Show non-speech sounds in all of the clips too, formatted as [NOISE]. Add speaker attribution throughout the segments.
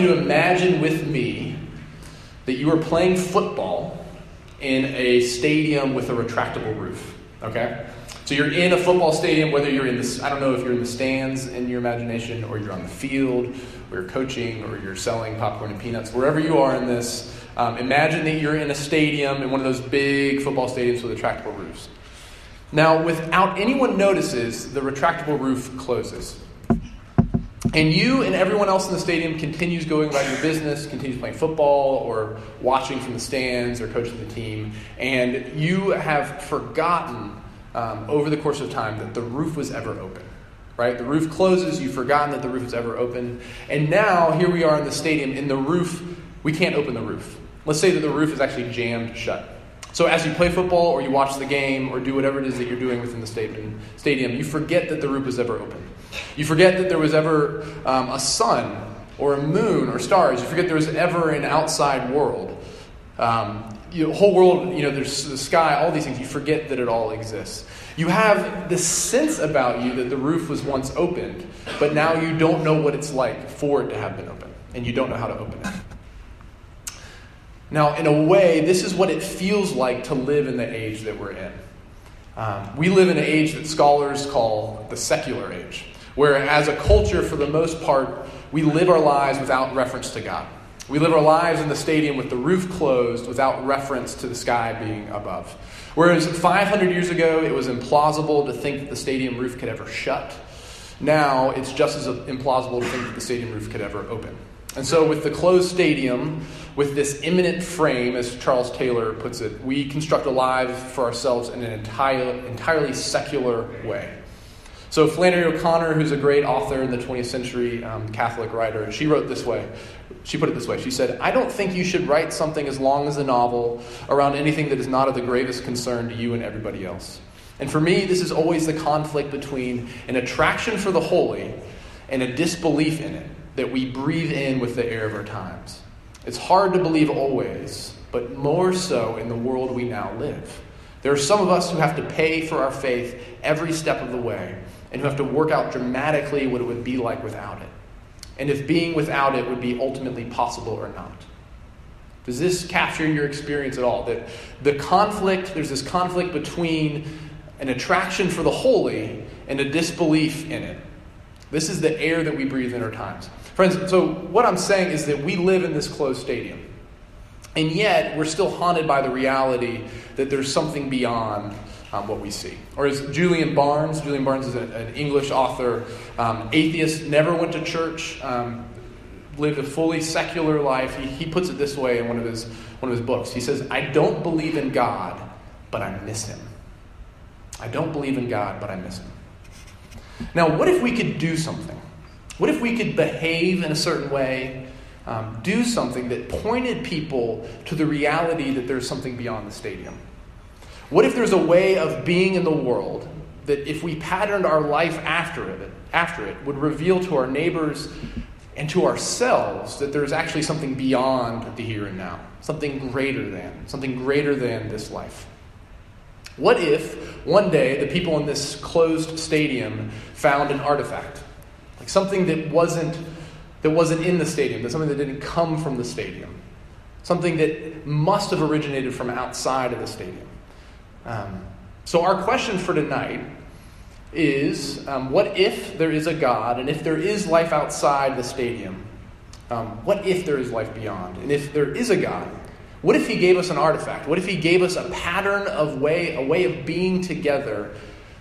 Speaker 1: you to imagine with me that you are playing football in a stadium with a retractable roof. Okay? So you're in a football stadium, whether you're in this, I don't know if you're in the stands in your imagination, or you're on the field, or you're coaching, or you're selling popcorn and peanuts, wherever you are in this, um, imagine that you're in a stadium, in one of those big football stadiums with retractable roofs. Now, without anyone notices, the retractable roof closes. And you and everyone else in the stadium continues going about your business, continues playing football or watching from the stands or coaching the team, and you have forgotten um, over the course of time that the roof was ever open. Right? The roof closes, you've forgotten that the roof was ever open, and now here we are in the stadium, in the roof, we can't open the roof. Let's say that the roof is actually jammed shut. So as you play football or you watch the game or do whatever it is that you're doing within the stadium, you forget that the roof was ever open. You forget that there was ever um, a sun or a moon or stars. You forget there was ever an outside world. Um, the whole world, you know, there's the sky, all these things. You forget that it all exists. You have this sense about you that the roof was once opened, but now you don't know what it's like for it to have been opened, and you don't know how to open it. Now, in a way, this is what it feels like to live in the age that we're in. Um, we live in an age that scholars call the secular age, where as a culture, for the most part, we live our lives without reference to God. We live our lives in the stadium with the roof closed without reference to the sky being above. Whereas 500 years ago, it was implausible to think that the stadium roof could ever shut. Now, it's just as implausible to think that the stadium roof could ever open. And so, with the closed stadium, with this immanent frame, as Charles Taylor puts it, we construct a life for ourselves in an entire, entirely secular way. So, Flannery O'Connor, who's a great author in the 20th century, um, Catholic writer, she wrote this way. She put it this way She said, I don't think you should write something as long as a novel around anything that is not of the gravest concern to you and everybody else. And for me, this is always the conflict between an attraction for the holy and a disbelief in it that we breathe in with the air of our times. It's hard to believe always, but more so in the world we now live. There are some of us who have to pay for our faith every step of the way and who have to work out dramatically what it would be like without it. And if being without it would be ultimately possible or not. Does this capture your experience at all? That the conflict, there's this conflict between an attraction for the holy and a disbelief in it. This is the air that we breathe in our times. Friends, so what I'm saying is that we live in this closed stadium. And yet, we're still haunted by the reality that there's something beyond um, what we see. Or as Julian Barnes, Julian Barnes is a, an English author, um, atheist, never went to church, um, lived a fully secular life. He, he puts it this way in one of, his, one of his books. He says, I don't believe in God, but I miss him. I don't believe in God, but I miss him. Now, what if we could do something? What if we could behave in a certain way, um, do something that pointed people to the reality that there's something beyond the stadium? What if there's a way of being in the world that, if we patterned our life after it, after it, would reveal to our neighbors and to ourselves that there's actually something beyond the here and now, something greater than, something greater than this life? What if one day the people in this closed stadium found an artifact? Something that wasn't that wasn't in the stadium, that something that didn't come from the stadium, something that must have originated from outside of the stadium. Um, so our question for tonight is: um, What if there is a God, and if there is life outside the stadium? Um, what if there is life beyond? And if there is a God, what if He gave us an artifact? What if He gave us a pattern of way, a way of being together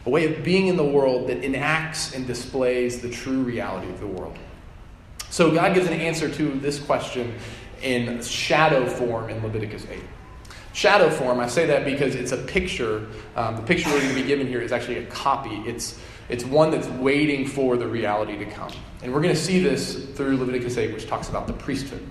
Speaker 1: a way of being in the world that enacts and displays the true reality of the world. So God gives an answer to this question in shadow form in Leviticus 8. Shadow form, I say that because it's a picture. Um, the picture we're going to be given here is actually a copy. It's, it's one that's waiting for the reality to come. And we're going to see this through Leviticus 8, which talks about the priesthood.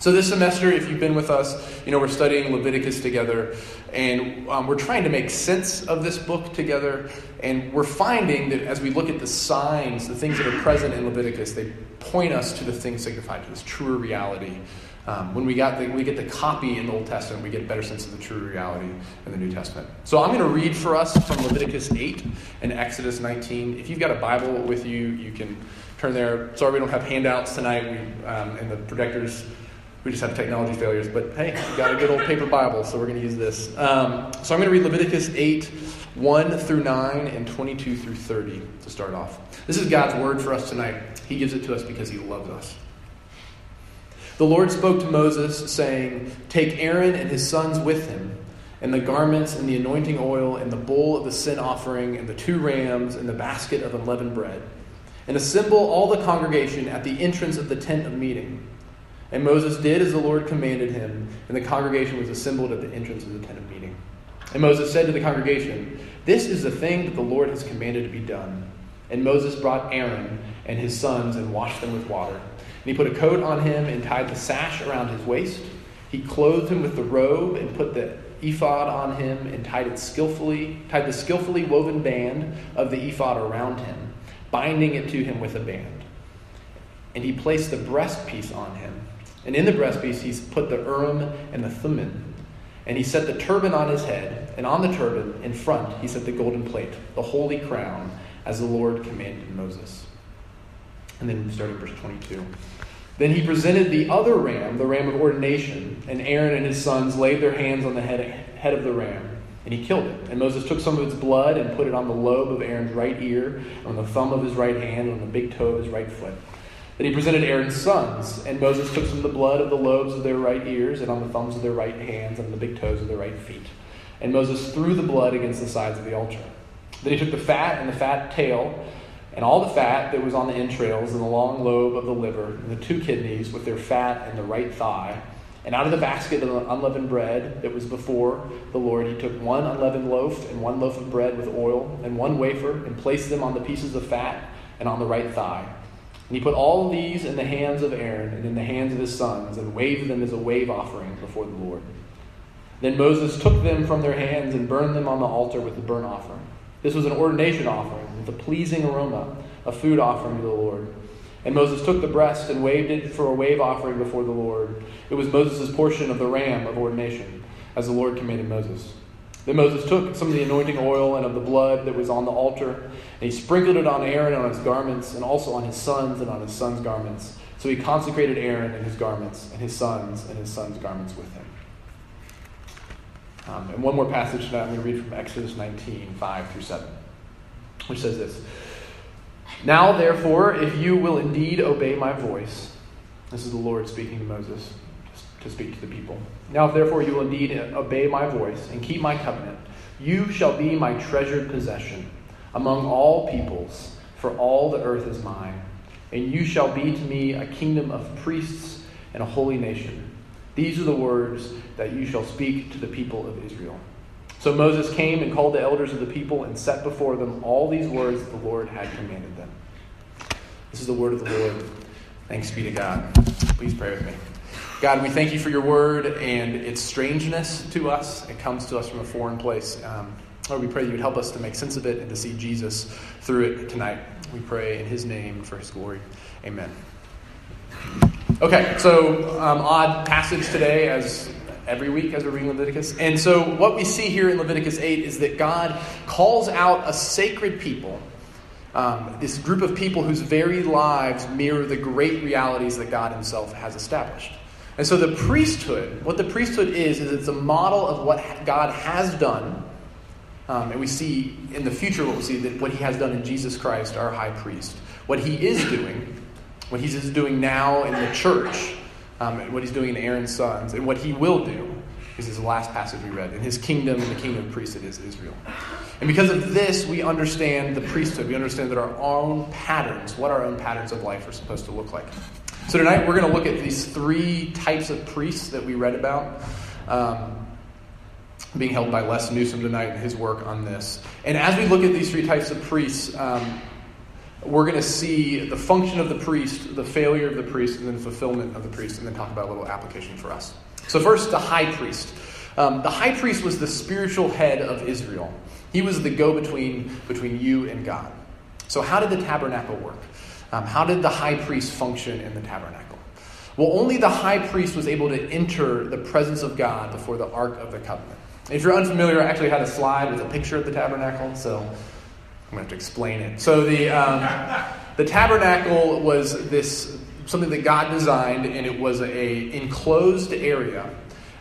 Speaker 1: So, this semester, if you've been with us, you know, we're studying Leviticus together, and um, we're trying to make sense of this book together. And we're finding that as we look at the signs, the things that are present in Leviticus, they point us to the things signified to this truer reality. Um, when we, got the, we get the copy in the Old Testament, we get a better sense of the true reality in the New Testament. So, I'm going to read for us from Leviticus 8 and Exodus 19. If you've got a Bible with you, you can turn there. Sorry, we don't have handouts tonight, we, um, and the projectors we just have technology failures. But hey, we got a good old paper Bible, so we're going to use this. Um, so I'm going to read Leviticus 8, 1 through 9, and 22 through 30 to start off. This is God's word for us tonight. He gives it to us because He loves us. The Lord spoke to Moses, saying, Take Aaron and his sons with him, and the garments, and the anointing oil, and the bowl of the sin offering, and the two rams, and the basket of unleavened bread, and assemble all the congregation at the entrance of the tent of meeting. And Moses did as the Lord commanded him, and the congregation was assembled at the entrance of the tent of meeting. And Moses said to the congregation, This is the thing that the Lord has commanded to be done. And Moses brought Aaron and his sons and washed them with water. And he put a coat on him and tied the sash around his waist. He clothed him with the robe and put the ephod on him and tied it skillfully, tied the skillfully woven band of the ephod around him, binding it to him with a band. And he placed the breastpiece on him and in the breastpiece, he's put the Urim and the Thummim. And he set the turban on his head, and on the turban, in front, he set the golden plate, the holy crown, as the Lord commanded Moses. And then starting verse 22. Then he presented the other ram, the ram of ordination, and Aaron and his sons laid their hands on the head, head of the ram, and he killed it. And Moses took some of its blood and put it on the lobe of Aaron's right ear, on the thumb of his right hand, and on the big toe of his right foot. Then he presented Aaron's sons, and Moses took some of the blood of the lobes of their right ears, and on the thumbs of their right hands, and on the big toes of their right feet. And Moses threw the blood against the sides of the altar. Then he took the fat and the fat tail, and all the fat that was on the entrails, and the long lobe of the liver, and the two kidneys with their fat and the right thigh. And out of the basket of the unleavened bread that was before the Lord, he took one unleavened loaf and one loaf of bread with oil, and one wafer, and placed them on the pieces of fat and on the right thigh. And he put all of these in the hands of Aaron and in the hands of his sons, and waved them as a wave offering before the Lord. Then Moses took them from their hands and burned them on the altar with the burnt offering. This was an ordination offering with a pleasing aroma, a food offering to the Lord. And Moses took the breast and waved it for a wave offering before the Lord. It was Moses' portion of the ram of ordination, as the Lord commanded Moses. Then Moses took some of the anointing oil and of the blood that was on the altar, and he sprinkled it on Aaron and on his garments, and also on his sons and on his sons' garments. So he consecrated Aaron and his garments, and his sons and his sons' garments with him. Um, and one more passage tonight, I'm going to read from Exodus 19, 5 through 7, which says this Now, therefore, if you will indeed obey my voice, this is the Lord speaking to Moses to speak to the people. Now, if therefore you will indeed obey my voice and keep my covenant, you shall be my treasured possession among all peoples, for all the earth is mine. And you shall be to me a kingdom of priests and a holy nation. These are the words that you shall speak to the people of Israel. So Moses came and called the elders of the people and set before them all these words that the Lord had commanded them. This is the word of the Lord. Thanks be to God. Please pray with me. God, we thank you for your word and its strangeness to us. It comes to us from a foreign place. Um, Lord, we pray you would help us to make sense of it and to see Jesus through it tonight. We pray in his name for his glory. Amen. Okay, so um, odd passage today, as every week as we're reading Leviticus. And so, what we see here in Leviticus 8 is that God calls out a sacred people, um, this group of people whose very lives mirror the great realities that God Himself has established. And so the priesthood, what the priesthood is, is it's a model of what God has done. Um, and we see in the future what we see that what he has done in Jesus Christ, our high priest. What he is doing, what he's doing now in the church, um, what he's doing in Aaron's sons, and what he will do is his last passage we read. In his kingdom, and the kingdom of priesthood is Israel. And because of this, we understand the priesthood. We understand that our own patterns, what our own patterns of life are supposed to look like. So tonight we're going to look at these three types of priests that we read about. Um, being held by Les Newsom tonight and his work on this. And as we look at these three types of priests, um, we're going to see the function of the priest, the failure of the priest, and then the fulfillment of the priest, and then talk about a little application for us. So, first, the high priest. Um, the high priest was the spiritual head of Israel. He was the go between between you and God. So, how did the tabernacle work? Um, how did the high priest function in the tabernacle? Well, only the high priest was able to enter the presence of God before the Ark of the Covenant. If you're unfamiliar, I actually had a slide with a picture of the tabernacle, so I'm going to have to explain it. So, the, um, [LAUGHS] the tabernacle was this something that God designed, and it was a enclosed area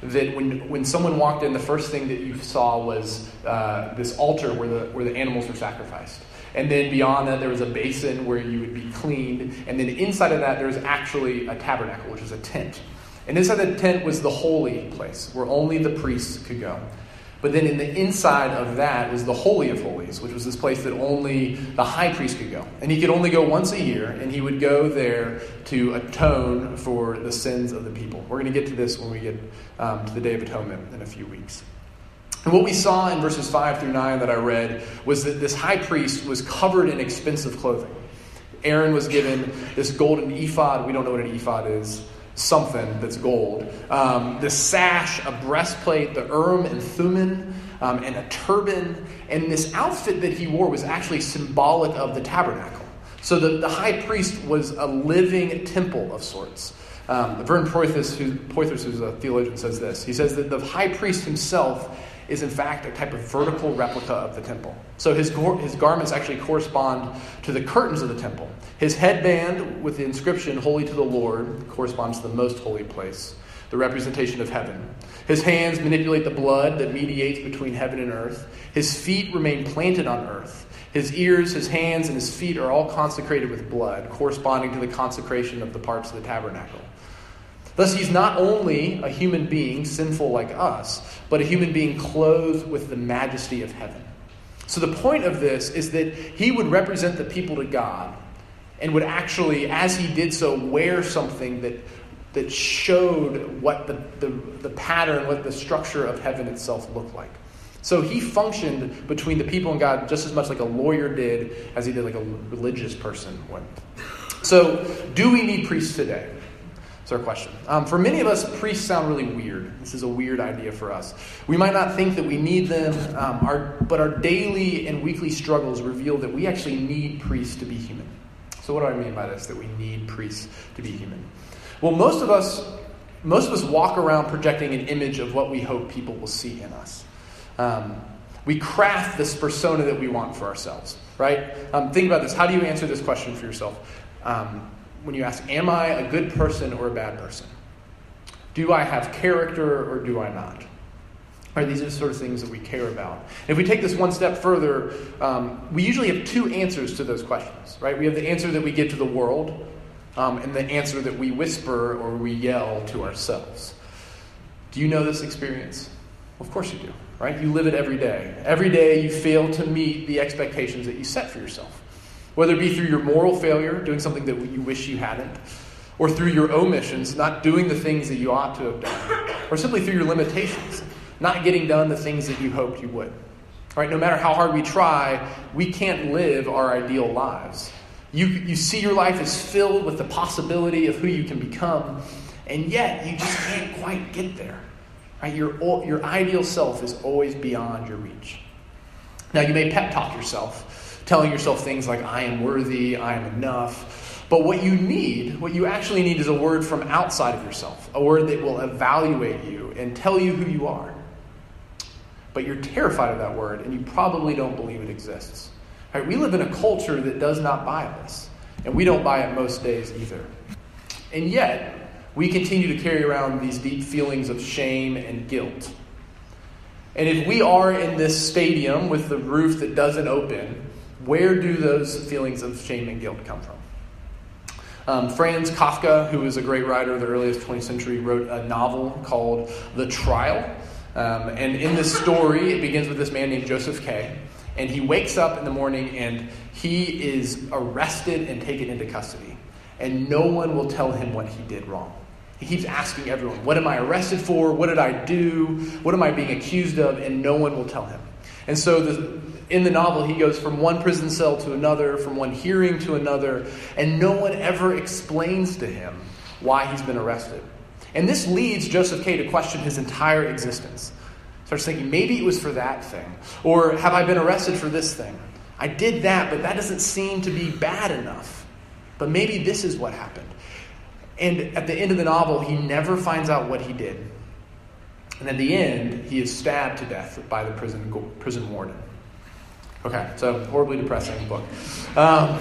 Speaker 1: that when, when someone walked in, the first thing that you saw was uh, this altar where the, where the animals were sacrificed. And then beyond that, there was a basin where you would be cleaned. And then inside of that, there was actually a tabernacle, which was a tent. And inside the tent was the holy place where only the priests could go. But then in the inside of that was the Holy of Holies, which was this place that only the high priest could go. And he could only go once a year, and he would go there to atone for the sins of the people. We're going to get to this when we get um, to the Day of Atonement in a few weeks. And what we saw in verses 5 through 9 that I read was that this high priest was covered in expensive clothing. Aaron was given this golden ephod. We don't know what an ephod is. Something that's gold. Um, the sash, a breastplate, the Urim and Thummim, um, and a turban. And this outfit that he wore was actually symbolic of the tabernacle. So the, the high priest was a living temple of sorts. Um, Vern Poythress, who, Poythress, who's a theologian, says this. He says that the high priest himself is in fact a type of vertical replica of the temple. So his, his garments actually correspond to the curtains of the temple. His headband with the inscription, Holy to the Lord, corresponds to the most holy place, the representation of heaven. His hands manipulate the blood that mediates between heaven and earth. His feet remain planted on earth. His ears, his hands, and his feet are all consecrated with blood, corresponding to the consecration of the parts of the tabernacle. Thus, he's not only a human being, sinful like us, but a human being clothed with the majesty of heaven. So, the point of this is that he would represent the people to God and would actually, as he did so, wear something that, that showed what the, the, the pattern, what the structure of heaven itself looked like. So he functioned between the people and God just as much like a lawyer did as he did like a religious person would. So, do we need priests today? That's our question. Um, for many of us, priests sound really weird. This is a weird idea for us. We might not think that we need them, um, our, but our daily and weekly struggles reveal that we actually need priests to be human. So, what do I mean by this? That we need priests to be human? Well, most of us, most of us walk around projecting an image of what we hope people will see in us. Um, we craft this persona that we want for ourselves, right? Um, think about this. How do you answer this question for yourself? Um, when you ask, Am I a good person or a bad person? Do I have character or do I not? Right, these are the sort of things that we care about. if we take this one step further, um, we usually have two answers to those questions. Right? We have the answer that we give to the world, um, and the answer that we whisper or we yell to ourselves. Do you know this experience? Of course you do. Right? You live it every day. Every day you fail to meet the expectations that you set for yourself. Whether it be through your moral failure, doing something that you wish you hadn't, or through your omissions, not doing the things that you ought to have done, or simply through your limitations, not getting done the things that you hoped you would. Right, no matter how hard we try, we can't live our ideal lives. You, you see your life is filled with the possibility of who you can become, and yet you just can't quite get there. Right? Your, your ideal self is always beyond your reach. Now, you may pep talk yourself telling yourself things like, I am worthy, I am enough. But what you need, what you actually need, is a word from outside of yourself, a word that will evaluate you and tell you who you are. But you're terrified of that word, and you probably don't believe it exists. Right? We live in a culture that does not buy this, and we don't buy it most days either. And yet, we continue to carry around these deep feelings of shame and guilt. And if we are in this stadium with the roof that doesn't open, where do those feelings of shame and guilt come from? Um, Franz Kafka, who is a great writer of the earliest 20th century, wrote a novel called The Trial. Um, and in this story, it begins with this man named Joseph K. And he wakes up in the morning and he is arrested and taken into custody. And no one will tell him what he did wrong. He keeps asking everyone, What am I arrested for? What did I do? What am I being accused of? And no one will tell him. And so the, in the novel, he goes from one prison cell to another, from one hearing to another, and no one ever explains to him why he's been arrested. And this leads Joseph K. to question his entire existence. Starts thinking, maybe it was for that thing. Or have I been arrested for this thing? I did that, but that doesn't seem to be bad enough. But maybe this is what happened. And at the end of the novel, he never finds out what he did. And at the end, he is stabbed to death by the prison, prison warden. Okay, so horribly depressing book. Um,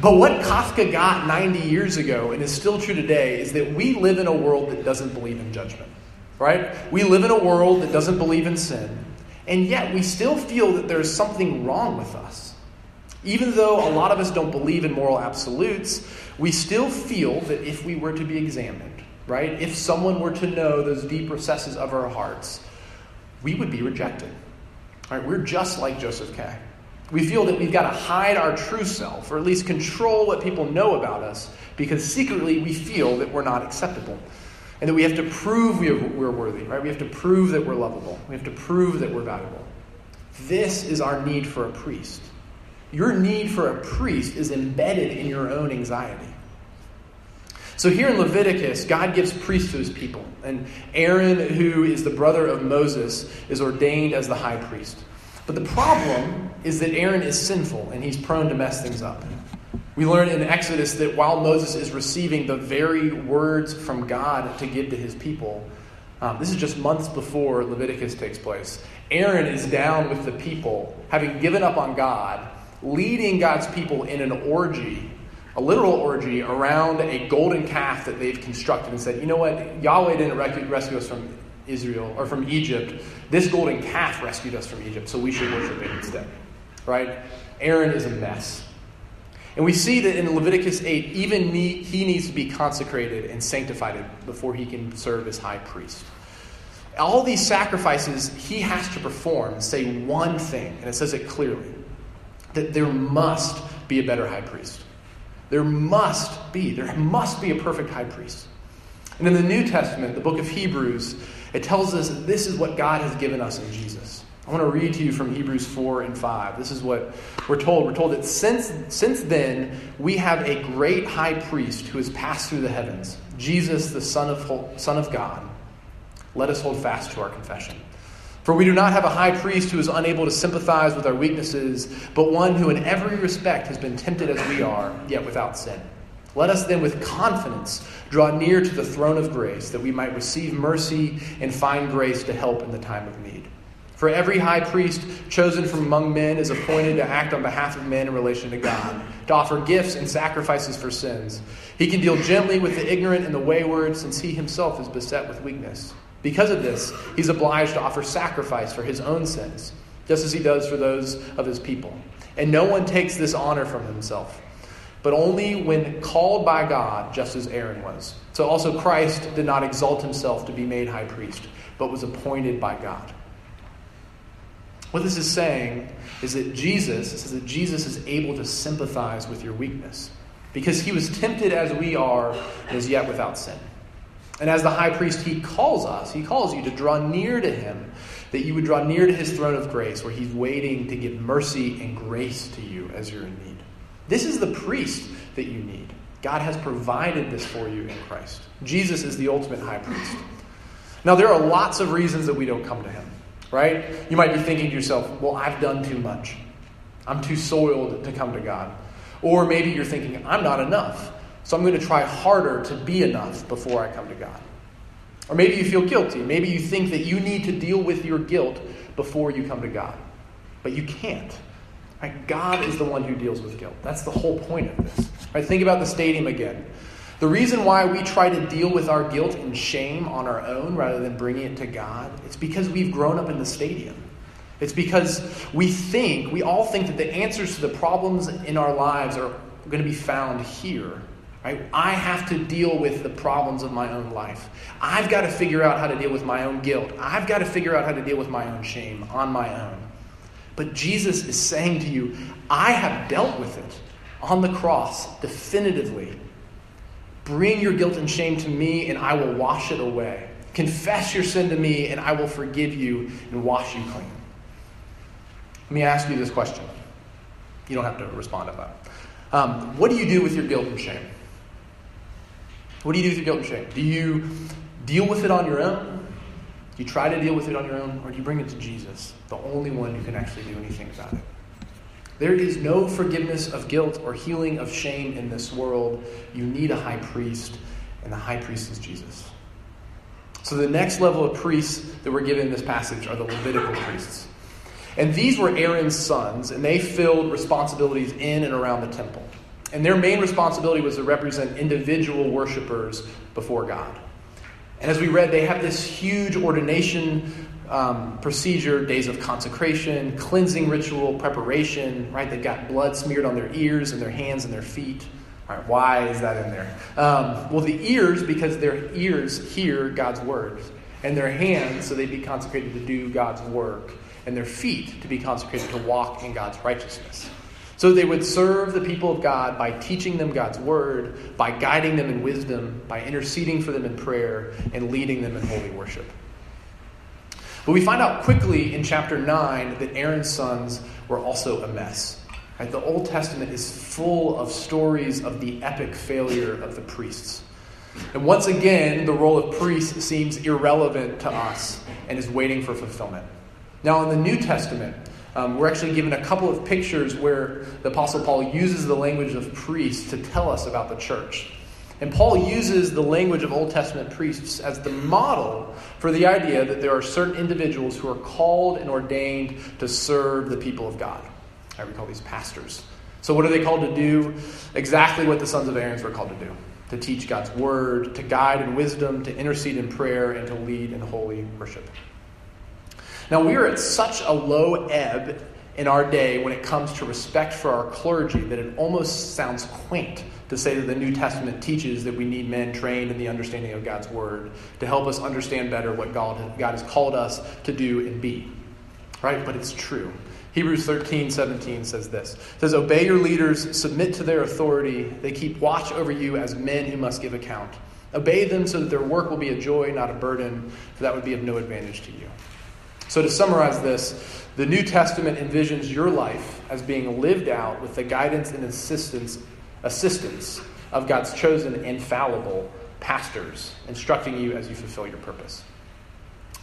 Speaker 1: but what Kafka got 90 years ago and is still true today is that we live in a world that doesn't believe in judgment, right? We live in a world that doesn't believe in sin, and yet we still feel that there's something wrong with us. Even though a lot of us don't believe in moral absolutes, we still feel that if we were to be examined, right, if someone were to know those deep recesses of our hearts, we would be rejected. Right? We're just like Joseph K. We feel that we've got to hide our true self, or at least control what people know about us, because secretly we feel that we're not acceptable. And that we have to prove we're worthy, right? We have to prove that we're lovable. We have to prove that we're valuable. This is our need for a priest. Your need for a priest is embedded in your own anxiety. So here in Leviticus, God gives priests to his people. And Aaron, who is the brother of Moses, is ordained as the high priest. But the problem is that Aaron is sinful and he's prone to mess things up. We learn in Exodus that while Moses is receiving the very words from God to give to his people, um, this is just months before Leviticus takes place. Aaron is down with the people, having given up on God, leading God's people in an orgy, a literal orgy, around a golden calf that they've constructed and said, you know what? Yahweh didn't rescue us from Israel or from Egypt. This golden calf rescued us from Egypt, so we should worship it instead. Right? Aaron is a mess. And we see that in Leviticus 8, even he needs to be consecrated and sanctified before he can serve as high priest. All these sacrifices he has to perform say one thing, and it says it clearly that there must be a better high priest. There must be, there must be a perfect high priest. And in the New Testament, the book of Hebrews, it tells us this is what God has given us in Jesus. I want to read to you from Hebrews 4 and 5. This is what we're told. We're told that since, since then, we have a great high priest who has passed through the heavens, Jesus, the Son of, Son of God. Let us hold fast to our confession. For we do not have a high priest who is unable to sympathize with our weaknesses, but one who in every respect has been tempted as we are, yet without sin. Let us then with confidence draw near to the throne of grace, that we might receive mercy and find grace to help in the time of need. For every high priest chosen from among men is appointed to act on behalf of men in relation to God, to offer gifts and sacrifices for sins. He can deal gently with the ignorant and the wayward, since he himself is beset with weakness. Because of this, he's obliged to offer sacrifice for his own sins, just as he does for those of his people. And no one takes this honor from himself, but only when called by God, just as Aaron was. So also Christ did not exalt himself to be made high priest, but was appointed by God. What this is saying is that Jesus says that Jesus is able to sympathize with your weakness because he was tempted as we are and is yet without sin. And as the high priest, he calls us, he calls you to draw near to him, that you would draw near to his throne of grace, where he's waiting to give mercy and grace to you as you're in need. This is the priest that you need. God has provided this for you in Christ. Jesus is the ultimate high priest. Now, there are lots of reasons that we don't come to him, right? You might be thinking to yourself, well, I've done too much. I'm too soiled to come to God. Or maybe you're thinking, I'm not enough. So I'm going to try harder to be enough before I come to God. Or maybe you feel guilty. Maybe you think that you need to deal with your guilt before you come to God. But you can't. Right? God is the one who deals with guilt. That's the whole point of this. Right? Think about the stadium again. The reason why we try to deal with our guilt and shame on our own rather than bringing it to God, it's because we've grown up in the stadium. It's because we think, we all think that the answers to the problems in our lives are going to be found here Right? I have to deal with the problems of my own life. I've got to figure out how to deal with my own guilt. I've got to figure out how to deal with my own shame on my own. But Jesus is saying to you, I have dealt with it on the cross definitively. Bring your guilt and shame to me, and I will wash it away. Confess your sin to me, and I will forgive you and wash you clean. Let me ask you this question. You don't have to respond to that. Um, what do you do with your guilt and shame? What do you do with your guilt and shame? Do you deal with it on your own? Do you try to deal with it on your own? Or do you bring it to Jesus, the only one who can actually do anything about it? There is no forgiveness of guilt or healing of shame in this world. You need a high priest, and the high priest is Jesus. So, the next level of priests that we're given in this passage are the Levitical priests. And these were Aaron's sons, and they filled responsibilities in and around the temple. And their main responsibility was to represent individual worshipers before God. And as we read, they have this huge ordination um, procedure, days of consecration, cleansing ritual, preparation, right? They've got blood smeared on their ears and their hands and their feet. All right, why is that in there? Um, well, the ears, because their ears hear God's word, and their hands, so they'd be consecrated to do God's work, and their feet to be consecrated to walk in God's righteousness. So they would serve the people of God by teaching them God's word, by guiding them in wisdom, by interceding for them in prayer, and leading them in holy worship. But we find out quickly in chapter 9 that Aaron's sons were also a mess. Right? The Old Testament is full of stories of the epic failure of the priests. And once again, the role of priest seems irrelevant to us and is waiting for fulfillment. Now, in the New Testament, um, we're actually given a couple of pictures where the Apostle Paul uses the language of priests to tell us about the church. And Paul uses the language of Old Testament priests as the model for the idea that there are certain individuals who are called and ordained to serve the people of God. I we call these pastors. So, what are they called to do? Exactly what the sons of Aaron were called to do to teach God's word, to guide in wisdom, to intercede in prayer, and to lead in holy worship. Now, we are at such a low ebb in our day when it comes to respect for our clergy that it almost sounds quaint to say that the New Testament teaches that we need men trained in the understanding of God's Word to help us understand better what God, God has called us to do and be. Right? But it's true. Hebrews 13, 17 says this. It says, Obey your leaders, submit to their authority. They keep watch over you as men who must give account. Obey them so that their work will be a joy, not a burden, for that would be of no advantage to you. So, to summarize this, the New Testament envisions your life as being lived out with the guidance and assistance assistance of God's chosen infallible pastors, instructing you as you fulfill your purpose.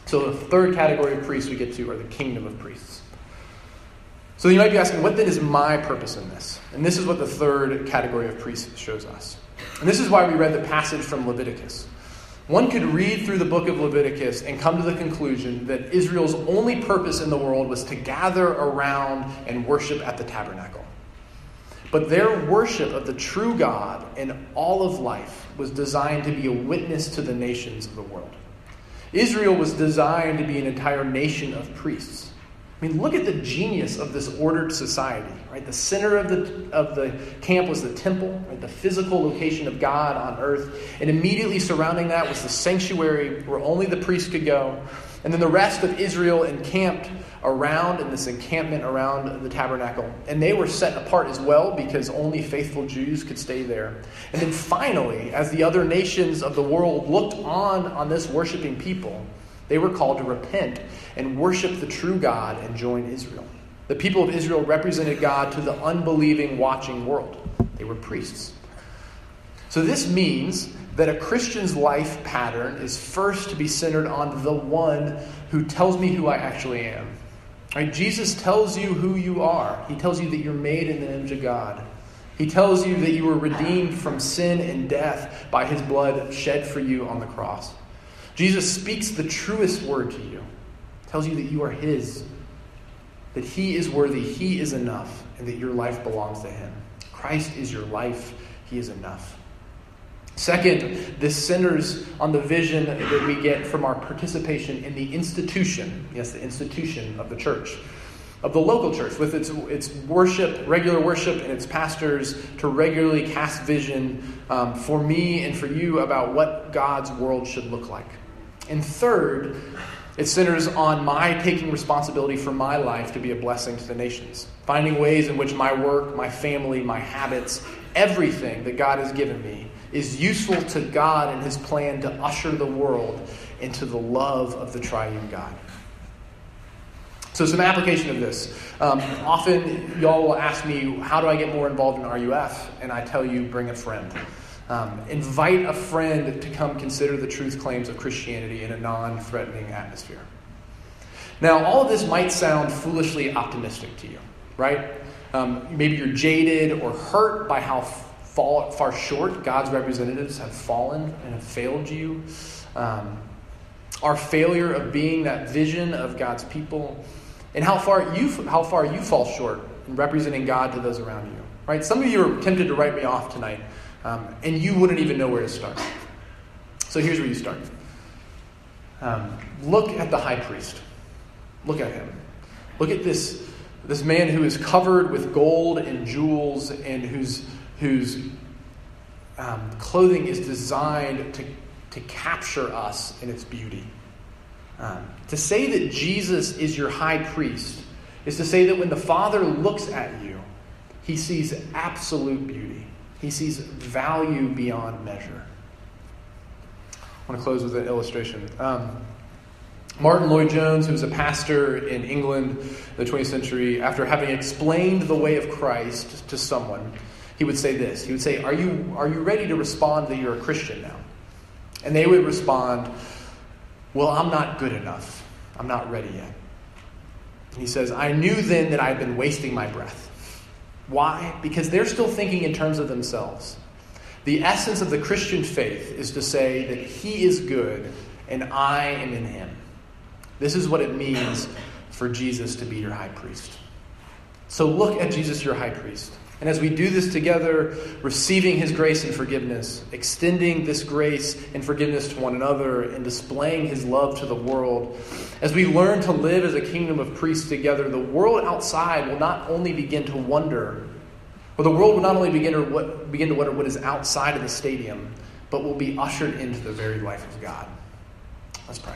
Speaker 1: So, the third category of priests we get to are the kingdom of priests. So, you might be asking, what then is my purpose in this? And this is what the third category of priests shows us. And this is why we read the passage from Leviticus. One could read through the book of Leviticus and come to the conclusion that Israel's only purpose in the world was to gather around and worship at the tabernacle. But their worship of the true God in all of life was designed to be a witness to the nations of the world. Israel was designed to be an entire nation of priests. I mean, look at the genius of this ordered society, right? The center of the, of the camp was the temple, right? the physical location of God on earth. And immediately surrounding that was the sanctuary where only the priests could go. And then the rest of Israel encamped around in this encampment around the tabernacle. And they were set apart as well because only faithful Jews could stay there. And then finally, as the other nations of the world looked on on this worshiping people, they were called to repent and worship the true God and join Israel. The people of Israel represented God to the unbelieving, watching world. They were priests. So this means that a Christian's life pattern is first to be centered on the one who tells me who I actually am. Right? Jesus tells you who you are. He tells you that you're made in the image of God. He tells you that you were redeemed from sin and death by his blood shed for you on the cross. Jesus speaks the truest word to you, tells you that you are his, that he is worthy, he is enough, and that your life belongs to him. Christ is your life, he is enough. Second, this centers on the vision that we get from our participation in the institution, yes, the institution of the church, of the local church, with its, its worship, regular worship, and its pastors to regularly cast vision um, for me and for you about what God's world should look like. And third, it centers on my taking responsibility for my life to be a blessing to the nations, finding ways in which my work, my family, my habits, everything that God has given me is useful to God and his plan to usher the world into the love of the triune God. So, some application of this. Um, often, y'all will ask me, How do I get more involved in RUF? And I tell you, bring a friend. Um, invite a friend to come consider the truth claims of Christianity in a non threatening atmosphere. Now, all of this might sound foolishly optimistic to you, right? Um, maybe you're jaded or hurt by how far, far short God's representatives have fallen and have failed you. Um, our failure of being that vision of God's people, and how far you how far you fall short in representing God to those around you. Right? Some of you are tempted to write me off tonight, um, and you wouldn't even know where to start. So here's where you start. Um, look at the high priest. Look at him. Look at this, this man who is covered with gold and jewels and whose, whose um, clothing is designed to to capture us in its beauty. Um, to say that Jesus is your high priest is to say that when the Father looks at you, he sees absolute beauty, he sees value beyond measure. I want to close with an illustration. Um, Martyn Lloyd-Jones, who was a pastor in England in the 20th century, after having explained the way of Christ to someone, he would say this. He would say, Are you, are you ready to respond that you're a Christian now? And they would respond, Well, I'm not good enough. I'm not ready yet. And he says, I knew then that I had been wasting my breath. Why? Because they're still thinking in terms of themselves. The essence of the Christian faith is to say that He is good and I am in Him. This is what it means for Jesus to be your high priest. So look at Jesus, your high priest. And as we do this together, receiving His grace and forgiveness, extending this grace and forgiveness to one another, and displaying His love to the world, as we learn to live as a kingdom of priests together, the world outside will not only begin to wonder, or the world will not only begin to, what, begin to wonder what is outside of the stadium, but will be ushered into the very life of God. Let's pray.